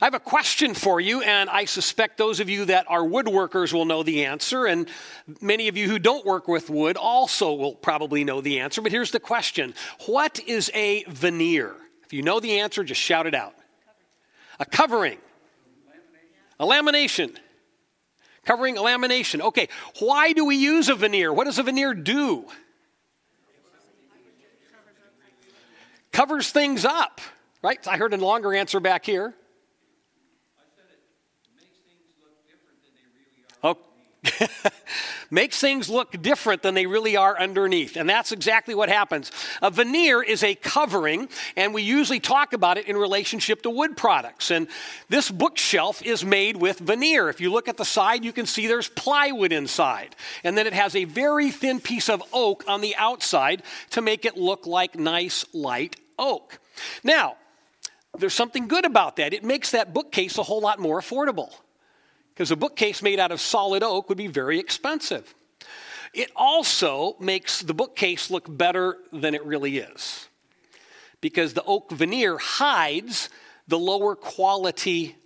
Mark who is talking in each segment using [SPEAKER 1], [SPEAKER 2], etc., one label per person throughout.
[SPEAKER 1] I have a question for you, and I suspect those of you that are woodworkers will know the answer, and many of you who don't work with wood also will probably know the answer. But here's the question What is a veneer? If you know the answer, just shout it out. A covering, a lamination. Covering a lamination. Okay, why do we use a veneer? What does a veneer do? Covers things up, right? I heard a longer answer back here. makes things look different than they really are underneath. And that's exactly what happens. A veneer is a covering, and we usually talk about it in relationship to wood products. And this bookshelf is made with veneer. If you look at the side, you can see there's plywood inside. And then it has a very thin piece of oak on the outside to make it look like nice, light oak. Now, there's something good about that. It makes that bookcase a whole lot more affordable because a bookcase made out of solid oak would be very expensive. It also makes the bookcase look better than it really is because the oak veneer hides the lower quality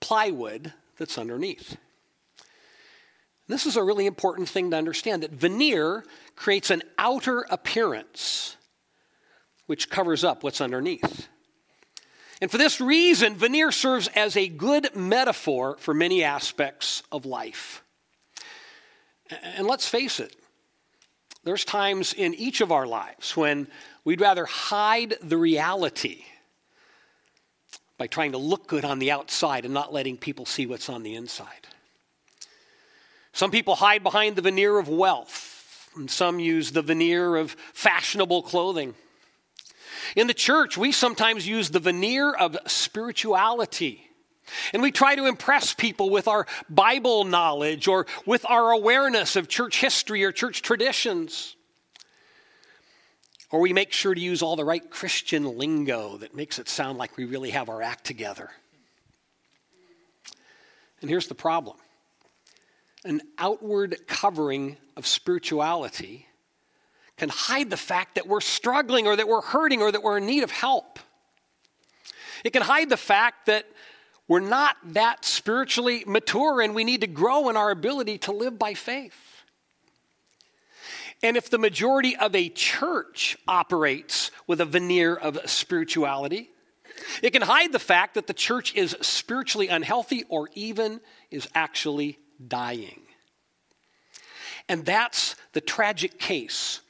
[SPEAKER 1] plywood that's underneath. This is a really important thing to understand that veneer creates an outer appearance which covers up what's underneath. And for this reason, veneer serves as a good metaphor for many aspects of life. And let's face it, there's times in each of our lives when we'd rather hide the reality by trying to look good on the outside and not letting people see what's on the inside. Some people hide behind the veneer of wealth, and some use the veneer of fashionable clothing. In the church, we sometimes use the veneer of spirituality. And we try to impress people with our Bible knowledge or with our awareness of church history or church traditions. Or we make sure to use all the right Christian lingo that makes it sound like we really have our act together. And here's the problem an outward covering of spirituality can hide the fact that we're struggling or that we're hurting or that we're in need of help. It can hide the fact that we're not that spiritually mature and we need to grow in our ability to live by faith. And if the majority of a church operates with a veneer of spirituality, it can hide the fact that the church is spiritually unhealthy or even is actually dying. And that's the tragic case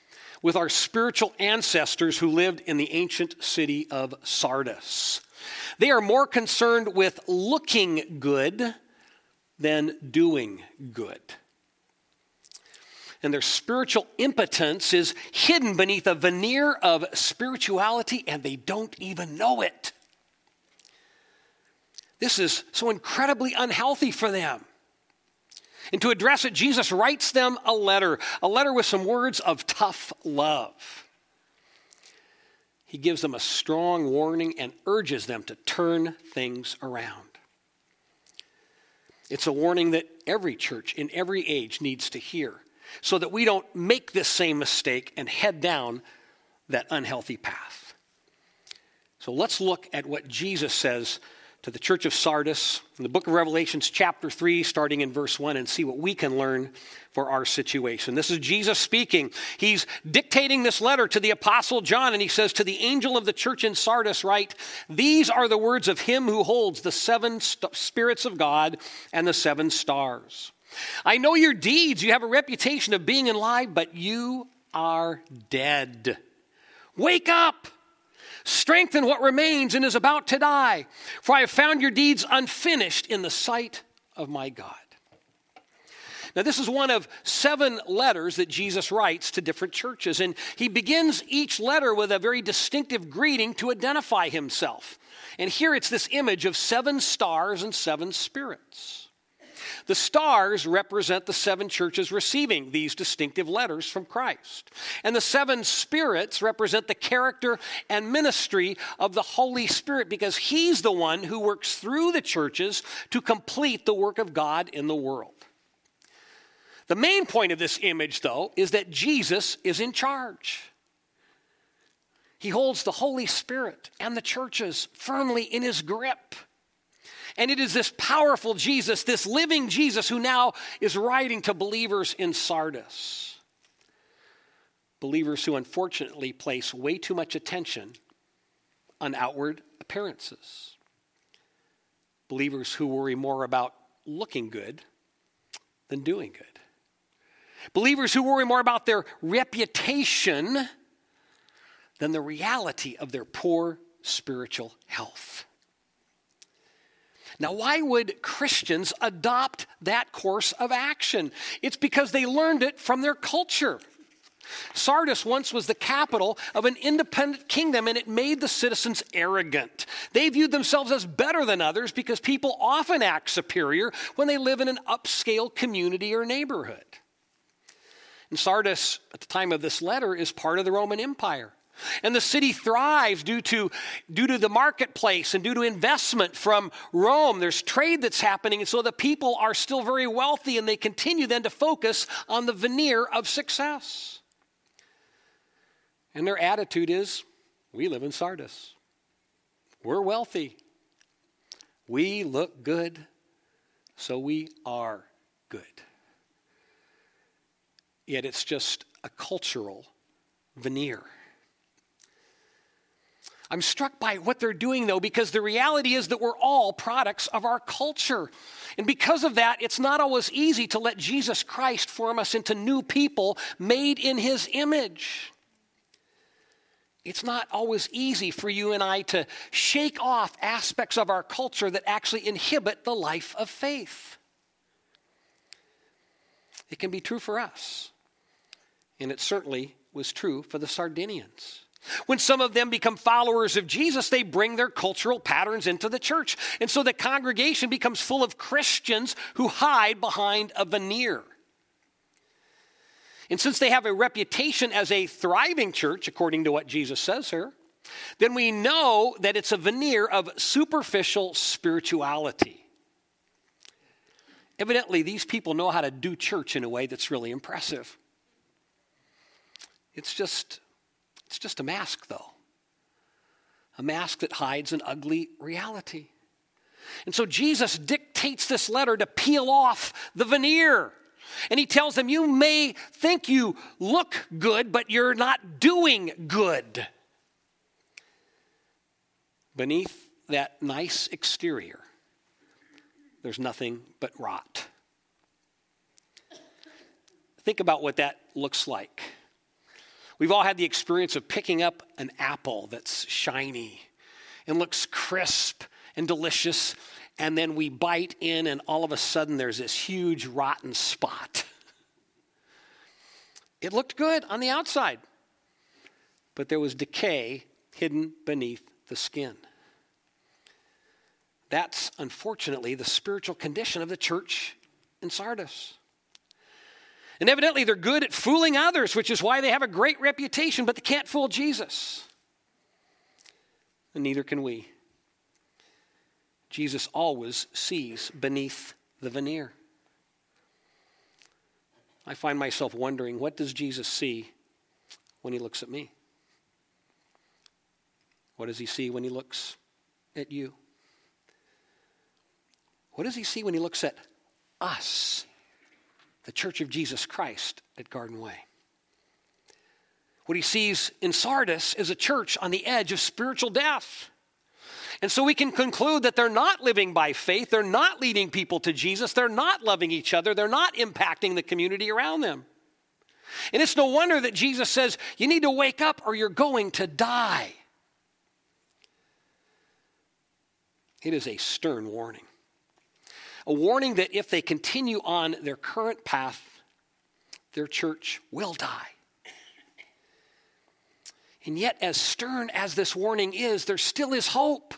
[SPEAKER 1] with our spiritual ancestors who lived in the ancient city of Sardis. They are more concerned with looking good than doing good. And their spiritual impotence is hidden beneath a veneer of spirituality, and they don't even know it. This is so incredibly unhealthy for them. And to address it, Jesus writes them a letter, a letter with some words of tough love. He gives them a strong warning and urges them to turn things around. It's a warning that every church in every age needs to hear so that we don't make this same mistake and head down that unhealthy path. So let's look at what Jesus says to the church of Sardis in the book of Revelations, chapter 3, starting in verse 1, and see what we can learn for our situation. This is Jesus speaking. He's dictating this letter to the apostle John, and he says, To the angel of the church in Sardis, write, These are the words of him who holds the seven st- spirits of God and the seven stars. I know your deeds. You have a reputation of being alive, but you are dead. Wake up! Strengthen what remains and is about to die, for I have found your deeds unfinished in the sight of my God. Now, this is one of seven letters that Jesus writes to different churches, and he begins each letter with a very distinctive greeting to identify himself. And here it's this image of seven stars and seven spirits. The stars represent the seven churches receiving these distinctive letters from Christ. And the seven spirits represent the character and ministry of the Holy Spirit because He's the one who works through the churches to complete the work of God in the world. The main point of this image, though, is that Jesus is in charge. He holds the Holy Spirit and the churches firmly in his grip. And it is this powerful Jesus, this living Jesus, who now is writing to believers in Sardis. Believers who unfortunately place way too much attention on outward appearances. Believers who worry more about looking good than doing good. Believers who worry more about their reputation than the reality of their poor spiritual health. Now, why would Christians adopt that course of action? It's because they learned it from their culture. Sardis once was the capital of an independent kingdom and it made the citizens arrogant. They viewed themselves as better than others because people often act superior when they live in an upscale community or neighborhood. And Sardis, at the time of this letter, is part of the Roman Empire. And the city thrives due to, due to the marketplace and due to investment from Rome. There's trade that's happening, and so the people are still very wealthy, and they continue then to focus on the veneer of success. And their attitude is we live in Sardis, we're wealthy, we look good, so we are good. Yet it's just a cultural veneer. I'm struck by what they're doing, though, because the reality is that we're all products of our culture. And because of that, it's not always easy to let Jesus Christ form us into new people made in his image. It's not always easy for you and I to shake off aspects of our culture that actually inhibit the life of faith. It can be true for us, and it certainly was true for the Sardinians. When some of them become followers of Jesus, they bring their cultural patterns into the church. And so the congregation becomes full of Christians who hide behind a veneer. And since they have a reputation as a thriving church, according to what Jesus says here, then we know that it's a veneer of superficial spirituality. Evidently, these people know how to do church in a way that's really impressive. It's just it's just a mask, though. A mask that hides an ugly reality. And so Jesus dictates this letter to peel off the veneer. And he tells them, You may think you look good, but you're not doing good. Beneath that nice exterior, there's nothing but rot. Think about what that looks like. We've all had the experience of picking up an apple that's shiny and looks crisp and delicious, and then we bite in, and all of a sudden there's this huge rotten spot. It looked good on the outside, but there was decay hidden beneath the skin. That's unfortunately the spiritual condition of the church in Sardis. And evidently, they're good at fooling others, which is why they have a great reputation, but they can't fool Jesus. And neither can we. Jesus always sees beneath the veneer. I find myself wondering what does Jesus see when he looks at me? What does he see when he looks at you? What does he see when he looks at us? The Church of Jesus Christ at Garden Way. What he sees in Sardis is a church on the edge of spiritual death. And so we can conclude that they're not living by faith, they're not leading people to Jesus, they're not loving each other, they're not impacting the community around them. And it's no wonder that Jesus says, You need to wake up or you're going to die. It is a stern warning a warning that if they continue on their current path, their church will die. And yet, as stern as this warning is, there still is hope.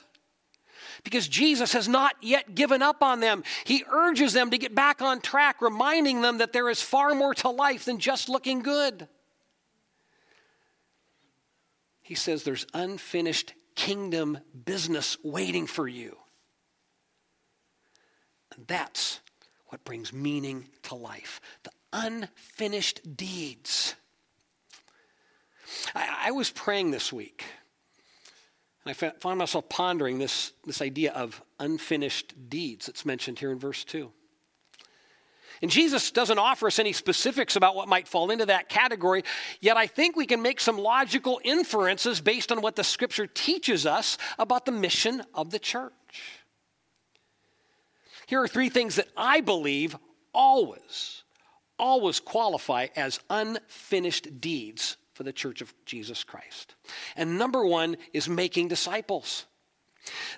[SPEAKER 1] Because Jesus has not yet given up on them. He urges them to get back on track, reminding them that there is far more to life than just looking good. He says there's unfinished kingdom business waiting for you. That's what brings meaning to life the unfinished deeds. I, I was praying this week And I found myself pondering this, this idea of unfinished deeds that's mentioned here in verse 2. And Jesus doesn't offer us any specifics about what might fall into that category, yet I think we can make some logical inferences based on what the scripture teaches us about the mission of the church. Here are three things that I believe always, always qualify as unfinished deeds for the church of Jesus Christ. And number one is making disciples.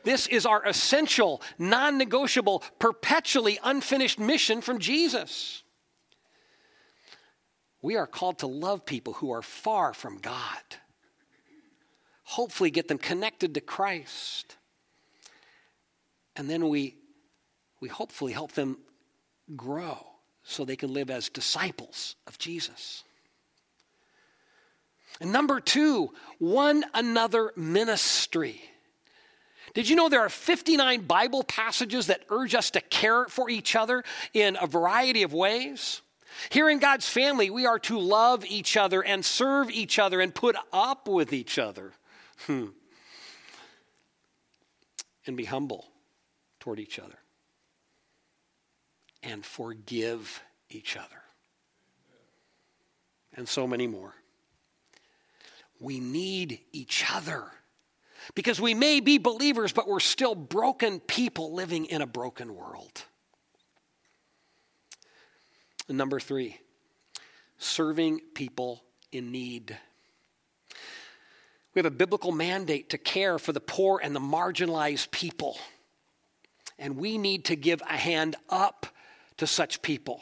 [SPEAKER 1] This is our essential, non negotiable, perpetually unfinished mission from Jesus. We are called to love people who are far from God, hopefully, get them connected to Christ. And then we, we hopefully help them grow so they can live as disciples of Jesus. And number two, one another ministry. Did you know there are 59 Bible passages that urge us to care for each other in a variety of ways? Here in God's family, we are to love each other and serve each other and put up with each other. Hmm. And be humble toward each other. And forgive each other. And so many more. We need each other. Because we may be believers, but we're still broken people living in a broken world. And number three, serving people in need. We have a biblical mandate to care for the poor and the marginalized people. And we need to give a hand up to such people,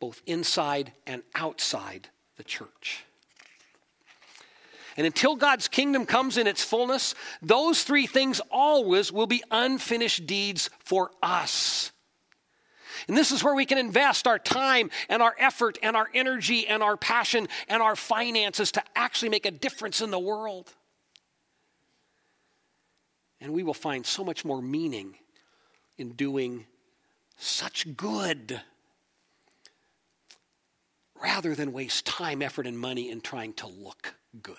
[SPEAKER 1] both inside and outside the church. And until God's kingdom comes in its fullness, those three things always will be unfinished deeds for us. And this is where we can invest our time and our effort and our energy and our passion and our finances to actually make a difference in the world. And we will find so much more meaning in doing such good rather than waste time, effort, and money in trying to look good.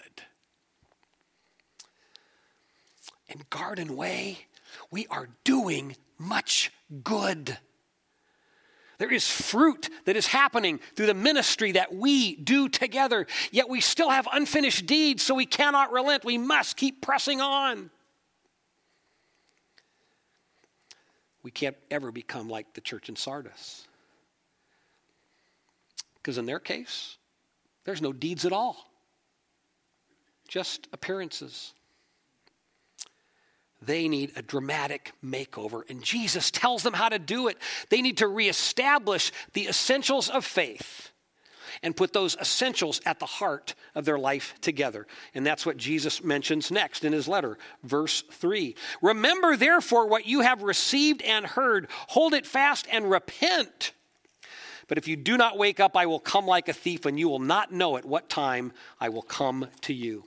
[SPEAKER 1] In Garden Way, we are doing much good. There is fruit that is happening through the ministry that we do together, yet we still have unfinished deeds, so we cannot relent. We must keep pressing on. We can't ever become like the church in Sardis. Because in their case, there's no deeds at all just appearances. They need a dramatic makeover, and Jesus tells them how to do it. They need to reestablish the essentials of faith and put those essentials at the heart of their life together. And that's what Jesus mentions next in his letter, verse 3. Remember, therefore, what you have received and heard, hold it fast and repent. But if you do not wake up, I will come like a thief, and you will not know at what time I will come to you.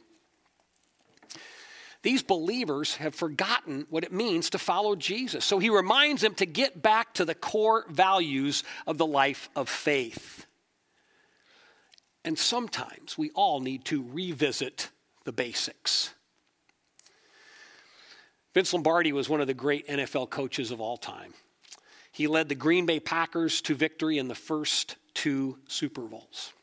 [SPEAKER 1] These believers have forgotten what it means to follow Jesus. So he reminds them to get back to the core values of the life of faith. And sometimes we all need to revisit the basics. Vince Lombardi was one of the great NFL coaches of all time. He led the Green Bay Packers to victory in the first two Super Bowls.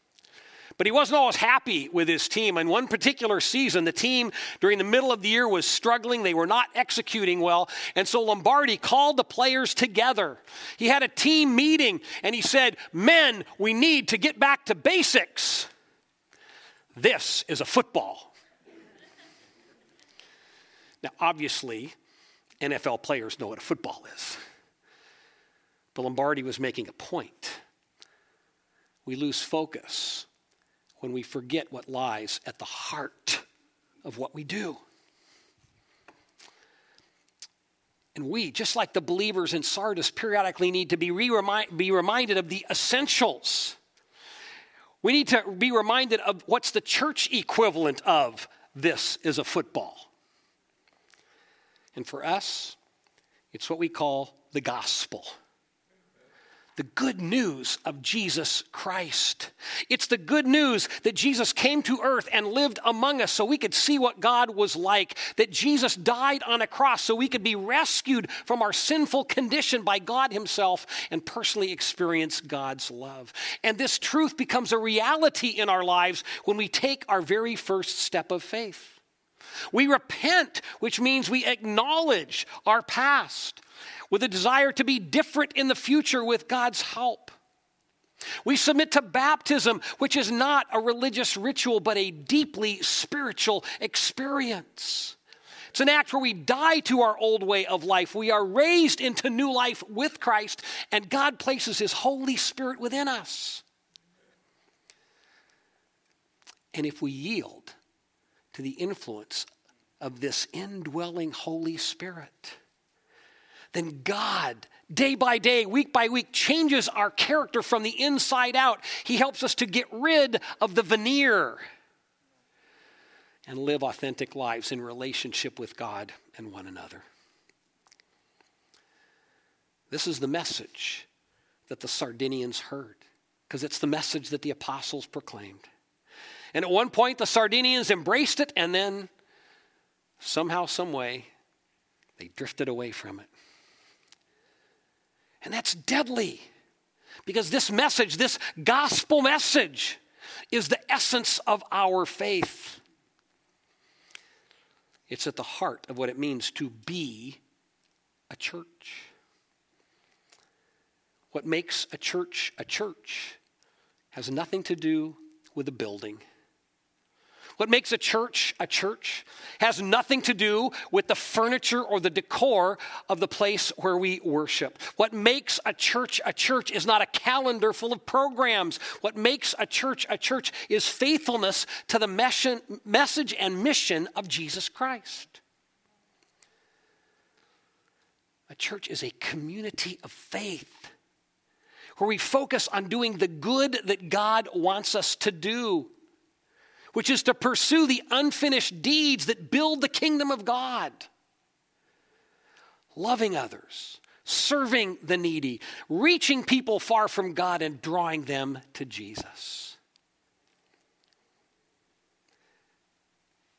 [SPEAKER 1] But he wasn't always happy with his team. In one particular season, the team during the middle of the year was struggling. They were not executing well. And so Lombardi called the players together. He had a team meeting and he said, Men, we need to get back to basics. This is a football. Now, obviously, NFL players know what a football is. But Lombardi was making a point. We lose focus when we forget what lies at the heart of what we do. And we, just like the believers in Sardis, periodically need to be, re-remind, be reminded of the essentials. We need to be reminded of what's the church equivalent of this is a football. And for us, it's what we call the gospel. The good news of Jesus Christ. It's the good news that Jesus came to earth and lived among us so we could see what God was like, that Jesus died on a cross so we could be rescued from our sinful condition by God Himself and personally experience God's love. And this truth becomes a reality in our lives when we take our very first step of faith. We repent, which means we acknowledge our past with a desire to be different in the future with God's help. We submit to baptism, which is not a religious ritual, but a deeply spiritual experience. It's an act where we die to our old way of life. We are raised into new life with Christ, and God places His Holy Spirit within us. And if we yield to the influence of this indwelling Holy Spirit, then God, day by day, week by week, changes our character from the inside out. He helps us to get rid of the veneer and live authentic lives in relationship with God and one another. This is the message that the Sardinians heard, because it's the message that the apostles proclaimed. And at one point, the Sardinians embraced it, and then somehow, some way, they drifted away from it. And that's deadly because this message, this gospel message, is the essence of our faith. It's at the heart of what it means to be a church. What makes a church a church has nothing to do with a building. What makes a church a church has nothing to do with the furniture or the decor of the place where we worship. What makes a church a church is not a calendar full of programs. What makes a church a church is faithfulness to the message and mission of Jesus Christ. A church is a community of faith where we focus on doing the good that God wants us to do which is to pursue the unfinished deeds that build the kingdom of God. Loving others, serving the needy, reaching people far from God, and drawing them to Jesus.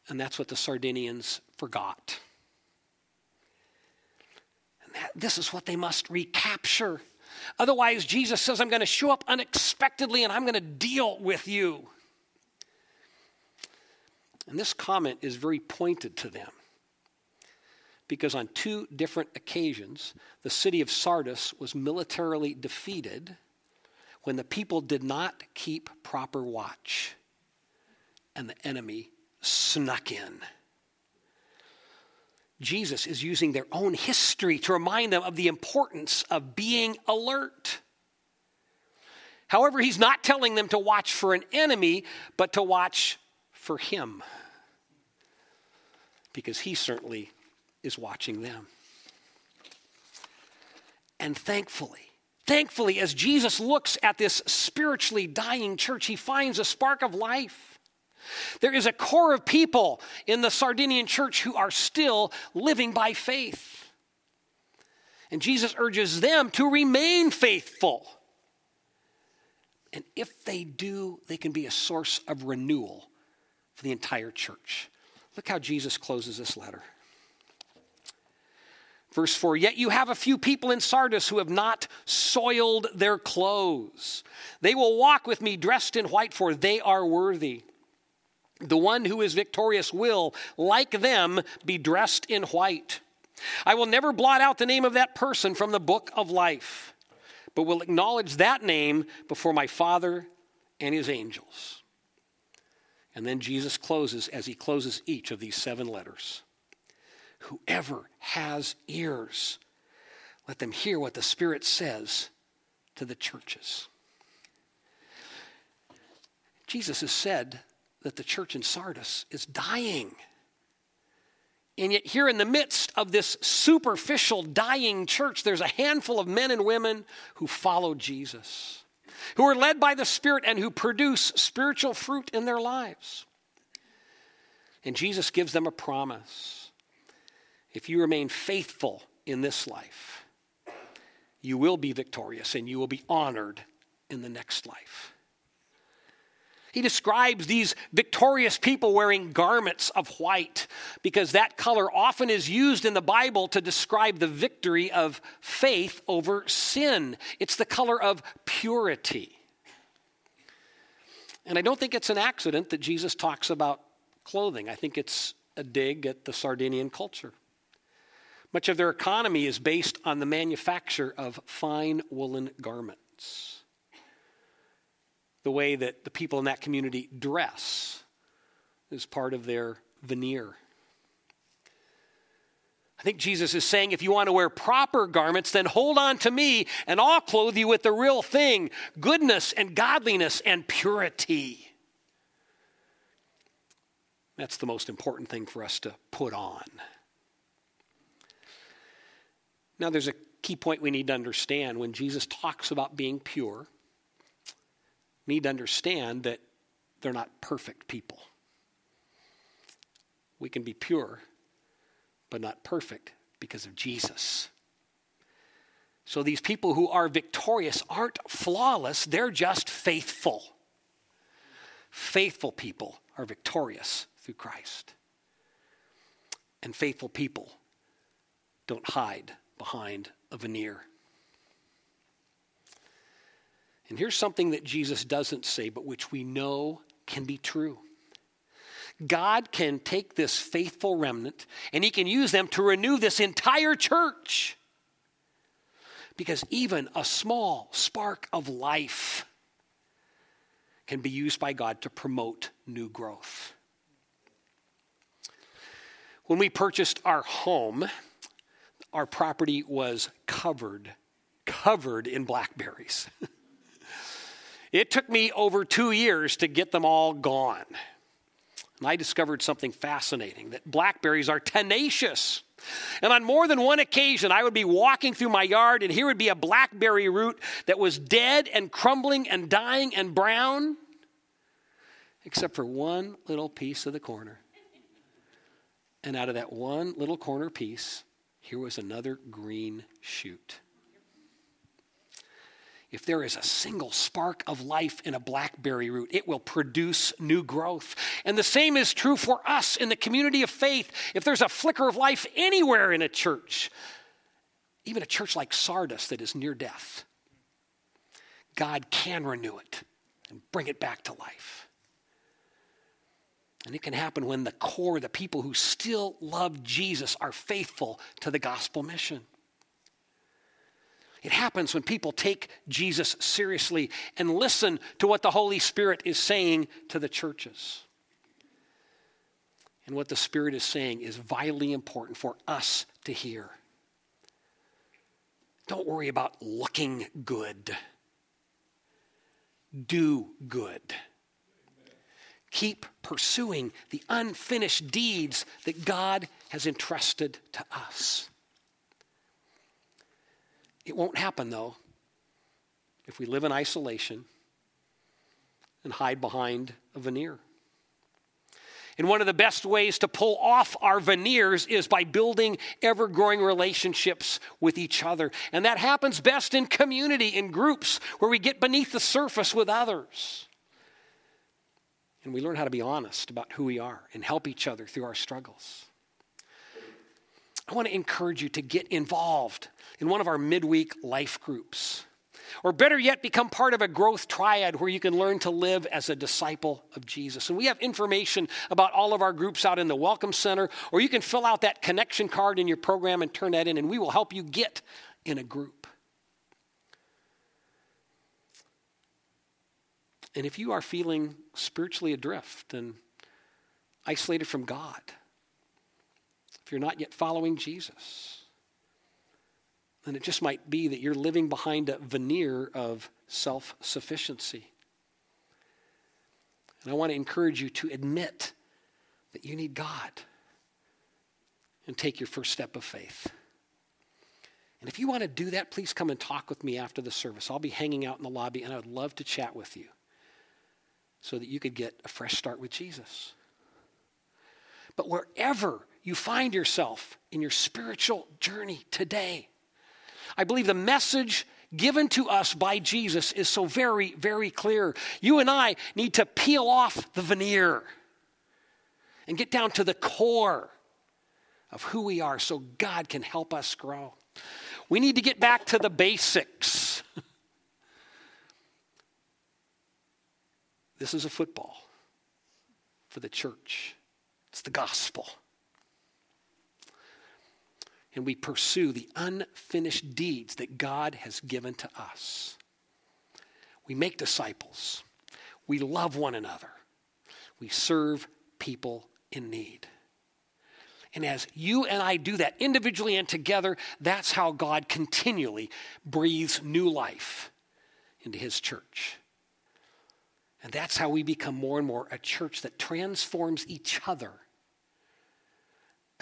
[SPEAKER 1] And that's what the Sardinians forgot. And that, this is what they must recapture. Otherwise, Jesus says, I'm going to show up unexpectedly and I'm going to deal with you. And this comment is very pointed to them. Because on two different occasions, the city of Sardis was militarily defeated when the people did not keep proper watch and the enemy snuck in. Jesus is using their own history to remind them of the importance of being alert. However, he's not telling them to watch for an enemy, but to watch for him because he certainly is watching them. And thankfully, thankfully, as Jesus looks at this spiritually dying church, he finds a spark of life. There is a core of people in the Sardinian church who are still living by faith. And Jesus urges them to remain faithful. And if they do, they can be a source of renewal for the entire church. Look how Jesus closes this letter. Verse 4 Yet you have a few people in Sardis who have not soiled their clothes. They will walk with me dressed in white, for they are worthy. The one who is victorious will, like them, be dressed in white. I will never blot out the name of that person from the book of life, but will acknowledge that name before my Father and his angels. And then Jesus closes as he closes each of these seven letters. Whoever has ears, let them hear what the Spirit says to the churches. Jesus has said that the church in Sardis is dying. And yet, here in the midst of this superficial dying church, there's a handful of men and women who follow Jesus who are led by the Spirit and who produce spiritual fruit in their lives. And Jesus gives them a promise. If you remain faithful in this life, you will be victorious and you will be honored in the next life. He describes these victorious people wearing garments of white because that color often is used in the Bible to describe the victory of faith over sin. It's the color of purity. And I don't think it's an accident that Jesus talks about clothing. I think it's a dig at the Sardinian culture. Much of their economy is based on the manufacture of fine woolen garments. The way that the people in that community dress is part of their veneer. I think Jesus is saying if you want to wear proper garments, then hold on to me and I'll clothe you with the real thing goodness and godliness and purity. That's the most important thing for us to put on. Now, there's a key point we need to understand when Jesus talks about being pure. Need to understand that they're not perfect people. We can be pure, but not perfect because of Jesus. So these people who are victorious aren't flawless, they're just faithful. Faithful people are victorious through Christ. And faithful people don't hide behind a veneer. And here's something that Jesus doesn't say, but which we know can be true. God can take this faithful remnant and he can use them to renew this entire church. Because even a small spark of life can be used by God to promote new growth. When we purchased our home, our property was covered, covered in blackberries. it took me over two years to get them all gone. And I discovered something fascinating that blackberries are tenacious. And on more than one occasion, I would be walking through my yard, and here would be a blackberry root that was dead and crumbling and dying and brown, except for one little piece of the corner. And out of that one little corner piece, here was another green shoot. If there is a single spark of life in a blackberry root, it will produce new growth. And the same is true for us in the community of faith. If there's a flicker of life anywhere in a church, even a church like Sardis that is near death, God can renew it and bring it back to life. And it can happen when the core, the people who still love Jesus, are faithful to the gospel mission. It happens when people take Jesus seriously and listen to what the Holy Spirit is saying to the churches. And what the Spirit is saying is vitally important for us to hear. Don't worry about looking good, do good keep pursuing the unfinished deeds that God has entrusted to us. It won't happen, though, if we live in isolation and hide behind a veneer. And one of the best ways to pull off our veneers is by building ever growing relationships with each other. And that happens best in community, in groups, where we get beneath the surface with others. And we learn how to be honest about who we are and help each other through our struggles. I want to encourage you to get involved in one of our midweek life groups. Or better yet, become part of a growth triad where you can learn to live as a disciple of Jesus. And we have information about all of our groups out in the Welcome Center, or you can fill out that connection card in your program and turn that in, and we will help you get in a group. And if you are feeling spiritually adrift and isolated from God, if you're not yet following Jesus, then it just might be that you're living behind a veneer of self sufficiency. And I want to encourage you to admit that you need God and take your first step of faith. And if you want to do that, please come and talk with me after the service. I'll be hanging out in the lobby and I would love to chat with you so that you could get a fresh start with Jesus. But wherever you find yourself in your spiritual journey today, I believe the message given to us by Jesus is so very, very clear. You and I need to peel off the veneer and get down to the core of who we are so God can help us grow. We need to get back to the basics. this is a football for the church, it's the gospel. And we pursue the unfinished deeds that God has given to us. We make disciples. We love one another. We serve people in need. And as you and I do that individually and together, that's how God continually breathes new life into his church. And that's how we become more and more a church that transforms each other,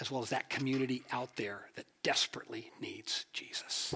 [SPEAKER 1] as well as that community out there that desperately needs Jesus.